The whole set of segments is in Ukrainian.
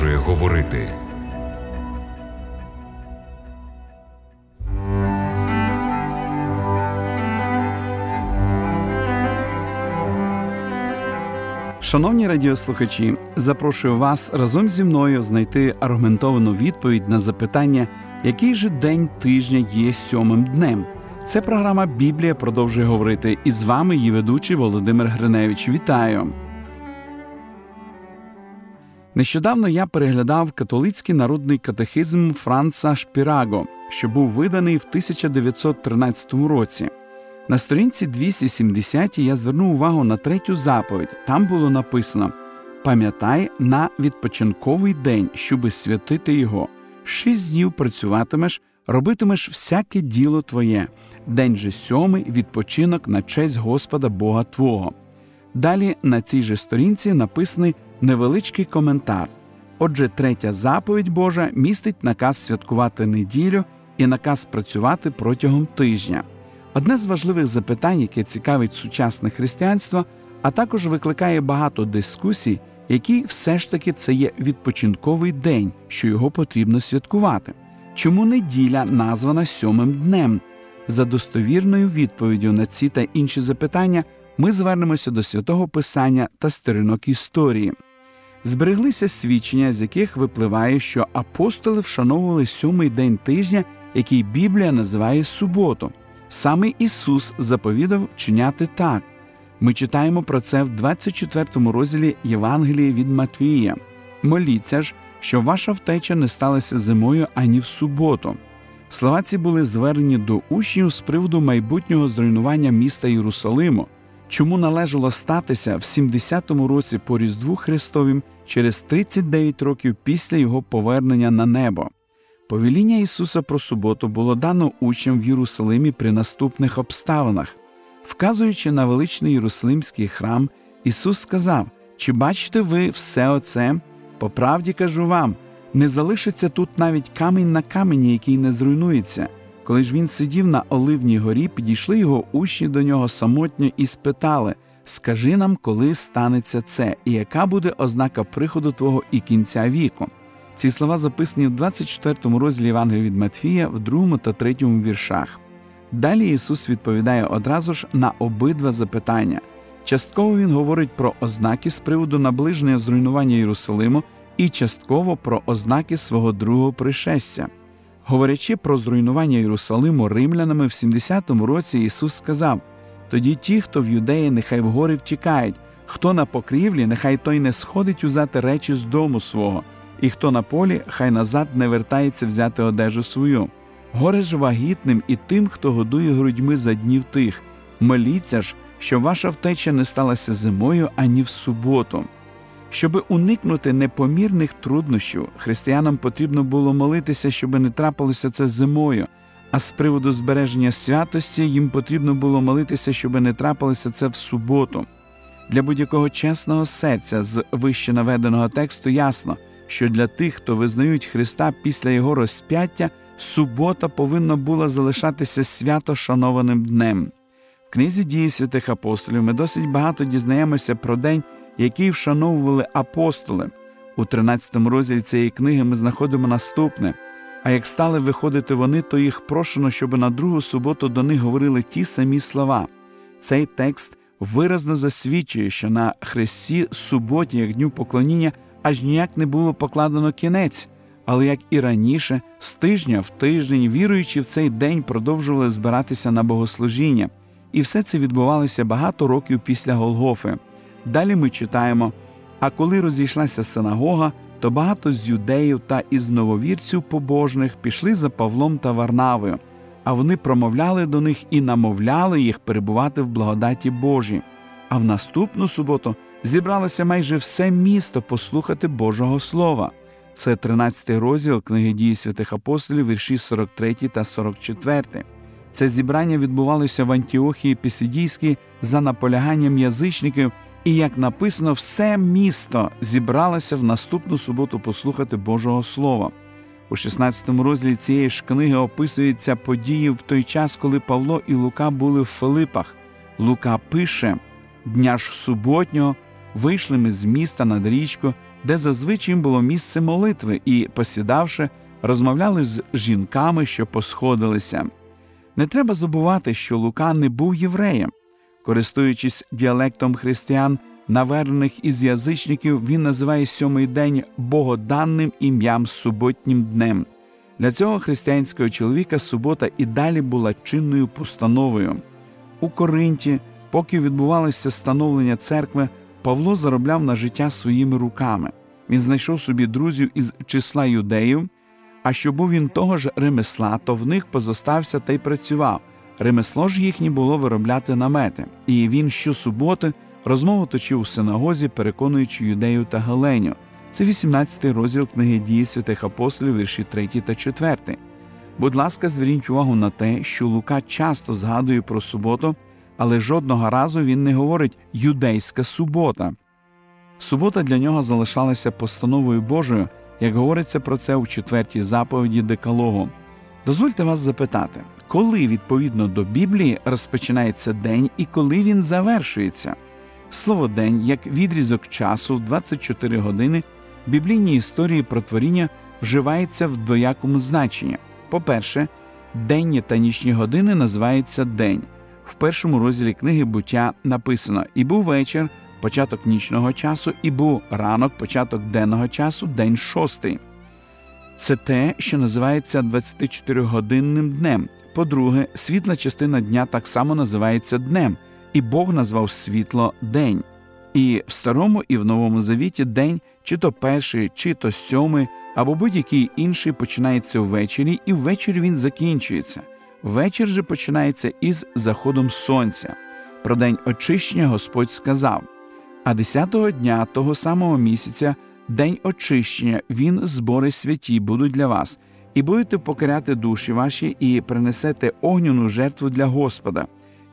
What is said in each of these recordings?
продовжує говорити. Шановні радіослухачі, запрошую вас разом зі мною знайти аргументовану відповідь на запитання, який же день тижня є сьомим днем. Це програма Біблія продовжує говорити. І з вами її ведучий Володимир Гриневич. Вітаю! Нещодавно я переглядав католицький народний катехизм Франца Шпіраго, що був виданий в 1913 році. На сторінці 270 я звернув увагу на третю заповідь. Там було написано: Пам'ятай на відпочинковий день, щоби святити його. Шість днів працюватимеш, робитимеш всяке діло твоє, день же сьомий відпочинок на честь Господа Бога Твого. Далі на цій же сторінці написаний невеличкий коментар. Отже, третя заповідь Божа містить наказ святкувати неділю і наказ працювати протягом тижня. Одне з важливих запитань, яке цікавить сучасне християнство, а також викликає багато дискусій, який все ж таки це є відпочинковий день, що його потрібно святкувати. Чому неділя названа сьомим днем? За достовірною відповіддю на ці та інші запитання ми звернемося до святого Писання та сторінок історії. Збереглися свідчення, з яких випливає, що апостоли вшановували сьомий день тижня, який Біблія називає суботу. Саме Ісус заповідав вчиняти так. Ми читаємо про це в 24 розділі Євангелії від Матвія. Моліться ж, що ваша втеча не сталася зимою ані в суботу. Слова ці були звернені до учнів з приводу майбутнього зруйнування міста Єрусалиму, чому належало статися в 70-му році по Різдву Христовім через 39 років після його повернення на небо. Повеління Ісуса про суботу було дано учням в Єрусалимі при наступних обставинах. Вказуючи на величний Єрусалимський храм, Ісус сказав: Чи бачите ви все оце? По правді кажу вам, не залишиться тут навіть камінь на камені, який не зруйнується. Коли ж він сидів на Оливній горі, підійшли його учні до нього самотньо і спитали Скажи нам, коли станеться це, і яка буде ознака приходу Твого і кінця віку? Ці слова записані в 24 розділі Євангелія від Матфія, в 2 та 3 віршах. Далі Ісус відповідає одразу ж на обидва запитання. Частково Він говорить про ознаки з приводу наближення зруйнування Єрусалиму і частково про ознаки свого другого пришестя. Говорячи про зруйнування Єрусалиму римлянами в 70-му році, Ісус сказав: тоді ті, хто в юдеї, нехай вгори втікають, хто на покрівлі, нехай той не сходить узяти речі з дому свого і хто на полі, хай назад не вертається взяти одежу свою. Горе ж вагітним і тим, хто годує грудьми за днів тих. Моліться ж, що ваша втеча не сталася зимою ані в суботу. Щоби уникнути непомірних труднощів, християнам потрібно було молитися, щоби не трапилося це зимою, а з приводу збереження святості їм потрібно було молитися, щоби не трапилося це в суботу. Для будь-якого чесного серця з вище наведеного тексту ясно що для тих, хто визнають Христа після Його розп'яття, субота повинна була залишатися свято шанованим днем. В книзі дії святих апостолів ми досить багато дізнаємося про день, який вшановували апостоли. У 13 розділі цієї книги ми знаходимо наступне. А як стали виходити вони, то їх прошено, щоб на другу суботу до них говорили ті самі слова. Цей текст виразно засвідчує, що на хресті суботі, як дню поклоніння, аж ніяк не було покладено кінець, але як і раніше, з тижня в тиждень, віруючи в цей день, продовжували збиратися на богослужіння, і все це відбувалося багато років після Голгофи. Далі ми читаємо: а коли розійшлася синагога, то багато з юдеїв та із нововірців побожних пішли за Павлом та Варнавою, а вони промовляли до них і намовляли їх перебувати в благодаті Божій. А в наступну суботу зібралося майже все місто послухати Божого Слова. Це 13 розділ книги дії святих апостолів, вірші 43 та 44. Це зібрання відбувалося в Антіохії Пісидійській за наполяганням язичників, і, як написано, все місто зібралося в наступну суботу послухати Божого Слова. У 16 розділі цієї ж книги описуються події в той час, коли Павло і Лука були в Филипах. Лука пише: Дня ж суботнього вийшли ми з міста над річку де зазвичай було місце молитви, і, посідавши, розмовляли з жінками, що посходилися. Не треба забувати, що Лука не був євреєм. Користуючись діалектом християн, навернених із язичників, він називає сьомий день богоданним ім'ям суботнім днем. Для цього християнського чоловіка субота і далі була чинною постановою. У Коринті, поки відбувалося становлення церкви, Павло заробляв на життя своїми руками. Він знайшов собі друзів із числа юдеїв, а що був він того ж ремесла, то в них позостався та й працював. Ремесло ж їхнє було виробляти намети, і він щосуботи розмову точив у синагозі, переконуючи юдею та Галеню. Це 18 розділ книги дії святих апостолів, вірші 3 та 4. Будь ласка, зверніть увагу на те, що Лука часто згадує про суботу, але жодного разу він не говорить юдейська субота. Субота для нього залишалася постановою Божою, як говориться про це у четвертій заповіді Декалогу. Дозвольте вас запитати, коли відповідно до Біблії розпочинається день і коли він завершується. Слово день як відрізок часу в 24 години в біблійній історії про творіння вживається в двоякому значенні. По-перше, денні та нічні години називаються день. В першому розділі книги буття написано І був вечір, початок нічного часу, і був ранок, початок денного часу, день шостий. Це те, що називається 24-годинним днем. По-друге, світла частина дня так само називається днем, і Бог назвав світло день. І в старому і в новому завіті день, чи то перший, чи то сьомий, або будь-який інший починається ввечері, і ввечері він закінчується. Вечір же починається із заходом сонця. Про день очищення Господь сказав: а десятого дня того самого місяця, день очищення, він збори святі будуть для вас, і будете покоряти душі ваші, і принесете огняну жертву для Господа,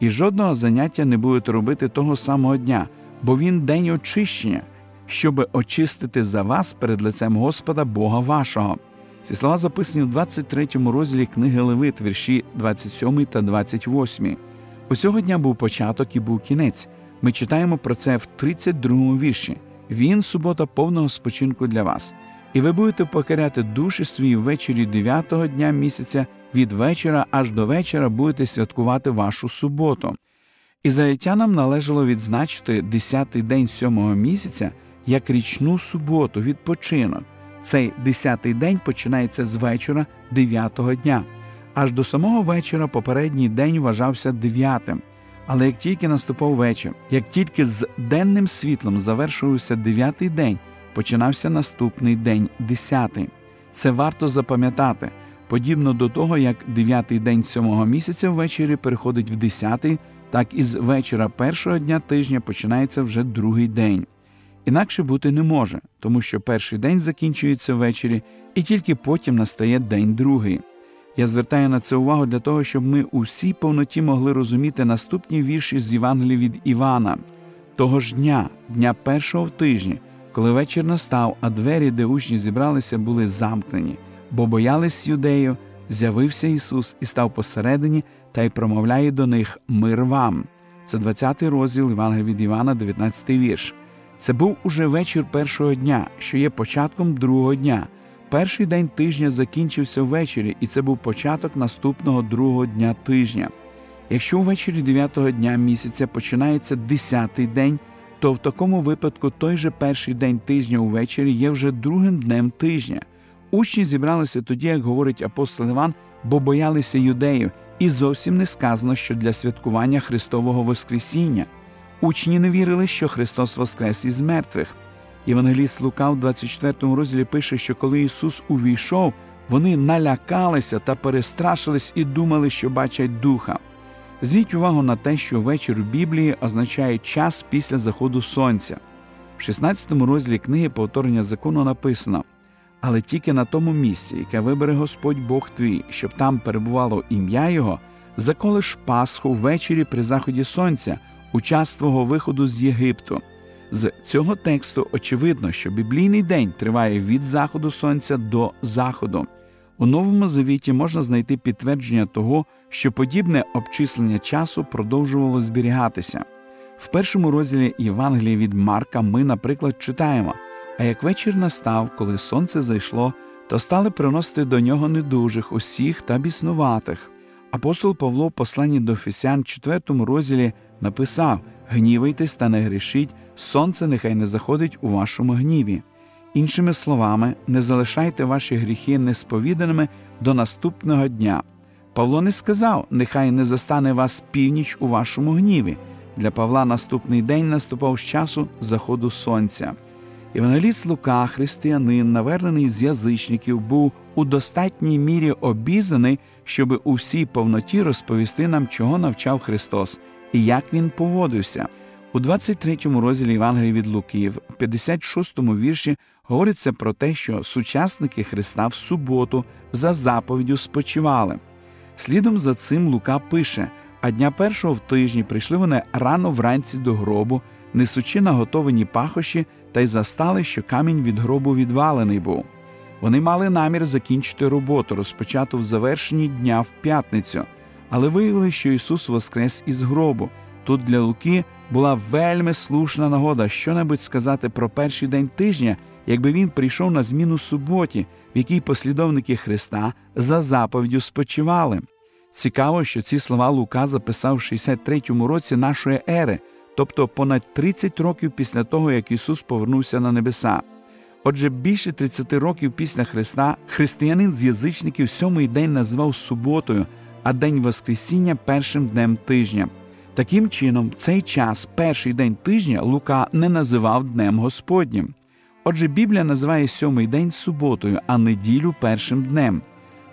і жодного заняття не будете робити того самого дня, бо він день очищення, щоби очистити за вас перед лицем Господа Бога вашого. Ці слова записані в 23 розділі книги Левит, вірші 27 та 28. Усього дня був початок і був кінець. Ми читаємо про це в 32 му вірші. Він субота повного спочинку для вас, і ви будете покоряти душі свої ввечері 9-го дня місяця від вечора аж до вечора будете святкувати вашу суботу. Ізраїльтянам належало відзначити 10-й день сьомого місяця як річну суботу, відпочинок. Цей 10-й день починається з вечора 9-го дня. Аж до самого вечора попередній день вважався дев'ятим. Але як тільки наступав вечір, як тільки з денним світлом завершувався дев'ятий день, починався наступний день десятий. Це варто запам'ятати, подібно до того, як дев'ятий день сьомого місяця ввечері переходить в десятий, так і з вечора першого дня тижня починається вже другий день. Інакше бути не може, тому що перший день закінчується ввечері, і тільки потім настає день другий. Я звертаю на це увагу для того, щоб ми у повноті могли розуміти наступні вірші з Євангелії від Івана, того ж дня, дня першого в тижні, коли вечір настав, а двері, де учні зібралися, були замкнені, бо боялись юдею, з'явився Ісус і став посередині та й промовляє до них Мир вам. Це 20 розділ Євангелія від Івана, 19 вірш. Це був уже вечір першого дня, що є початком другого дня. Перший день тижня закінчився ввечері, і це був початок наступного другого дня тижня. Якщо ввечері дев'ятого дня місяця починається десятий день, то в такому випадку той же перший день тижня увечері є вже другим днем тижня. Учні зібралися тоді, як говорить апостол Іван, бо боялися юдеїв, і зовсім не сказано, що для святкування Христового Воскресіння. Учні не вірили, що Христос Воскрес із мертвих. Євангеліст Лука в 24 розділі пише, що коли Ісус увійшов, вони налякалися та перестрашились і думали, що бачать духа. Зверніть увагу на те, що вечір у Біблії означає час після заходу сонця. В 16 розділі книги повторення закону написано але тільки на тому місці, яке вибере Господь Бог твій, щоб там перебувало ім'я Його, заколиш Пасху ввечері при заході сонця, у час твого виходу з Єгипту. З цього тексту очевидно, що біблійний день триває від заходу сонця до заходу. У новому завіті можна знайти підтвердження того, що подібне обчислення часу продовжувало зберігатися. В першому розділі Євангелії від Марка ми, наприклад, читаємо: А як вечір настав, коли сонце зайшло, то стали приносити до нього недужих, усіх та біснуватих. Апостол Павло в посланні до Офісян, 4 розділі написав Гнівайтесь та не грішіть, сонце нехай не заходить у вашому гніві. Іншими словами, не залишайте ваші гріхи несповіданими до наступного дня. Павло не сказав, нехай не застане вас північ у вашому гніві. Для Павла наступний день наступав з часу заходу сонця. Євангеліст Лука, християнин, навернений з язичників, був у достатній мірі обізнаний, щоби у всій повноті розповісти нам, чого навчав Христос і як він поводився. У 23 розділі Євангелії від Луки, в 56 вірші, говориться про те, що сучасники Христа в суботу за заповіддю спочивали. Слідом за цим Лука пише: а дня першого в тижні прийшли вони рано вранці до гробу, несучи наготовані пахощі, та й застали, що камінь від гробу відвалений був. Вони мали намір закінчити роботу, розпочату в завершенні дня в п'ятницю, але виявили, що Ісус воскрес із гробу. Тут для Луки була вельми слушна нагода щонебудь сказати про перший день тижня, якби він прийшов на зміну суботі, в якій послідовники Христа за заповіддю спочивали. Цікаво, що ці слова Лука записав в 63-му році нашої ери, тобто понад 30 років після того, як Ісус повернувся на небеса. Отже, більше 30 років після Христа християнин з язичників сьомий день назвав суботою, а день Воскресіння першим днем тижня. Таким чином, цей час, перший день тижня, Лука не називав Днем Господнім. Отже, Біблія називає сьомий день суботою, а неділю першим днем.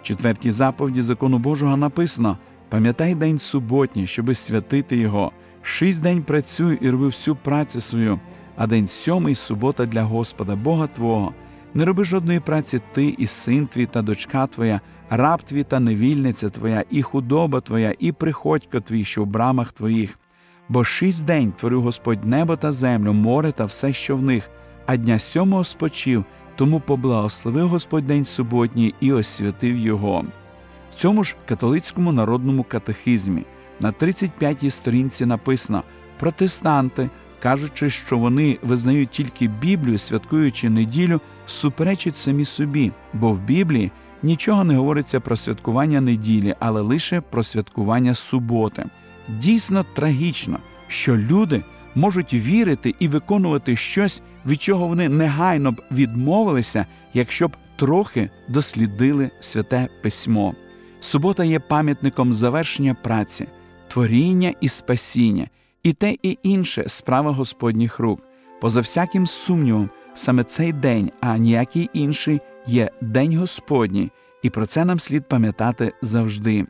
В четвертій заповіді закону Божого написано Пам'ятай день суботній, щоби святити його. Шість день працюй і роби всю працю свою, а день сьомий субота для Господа, Бога Твого. Не роби жодної праці ти, і син твій та дочка твоя, раб твій та невільниця твоя, і худоба твоя, і приходько твій, що в брамах твоїх. Бо шість день творив Господь небо та землю, море та все, що в них, а дня сьомого спочив, тому поблагословив Господь день суботній і освятив його. В цьому ж католицькому народному катехизмі на 35-й сторінці написано протестанти, кажучи, що вони визнають тільки Біблію, святкуючи неділю, суперечать самі собі, бо в Біблії нічого не говориться про святкування неділі, але лише про святкування суботи. Дійсно трагічно, що люди можуть вірити і виконувати щось, від чого вони негайно б відмовилися, якщо б трохи дослідили святе письмо. Субота є пам'ятником завершення праці, творіння і спасіння, і те, і інше справа Господніх рук. Поза всяким сумнівом, саме цей день, а ніякий інший, є День Господній, і про це нам слід пам'ятати завжди.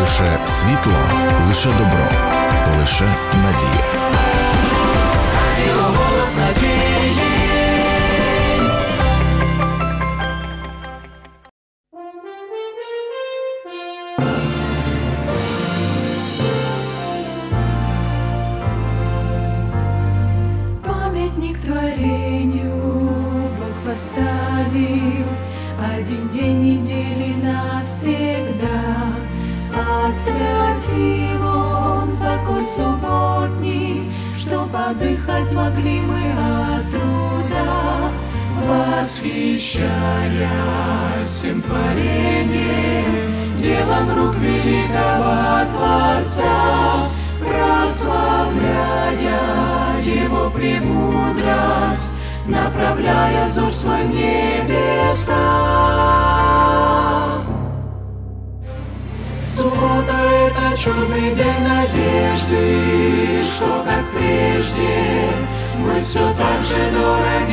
Лише світло, лише добро, лише надія. Восхищая всем творением Делом рук великого Творца Прославляя Его премудрость Направляя взор свой в небеса. Суббота — это чудный день надежды, что как прежде мы все так же дороги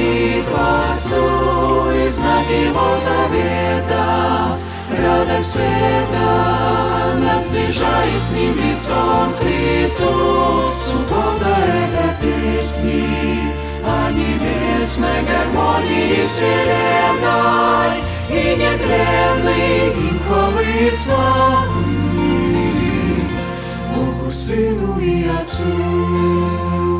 Его завета. Радость света нас сближает с Ним лицом к лицу. Суббота — это песни о небесной гармонии вселенной и нетленный гимн хвалы и славы Богу, Сыну и Отцу.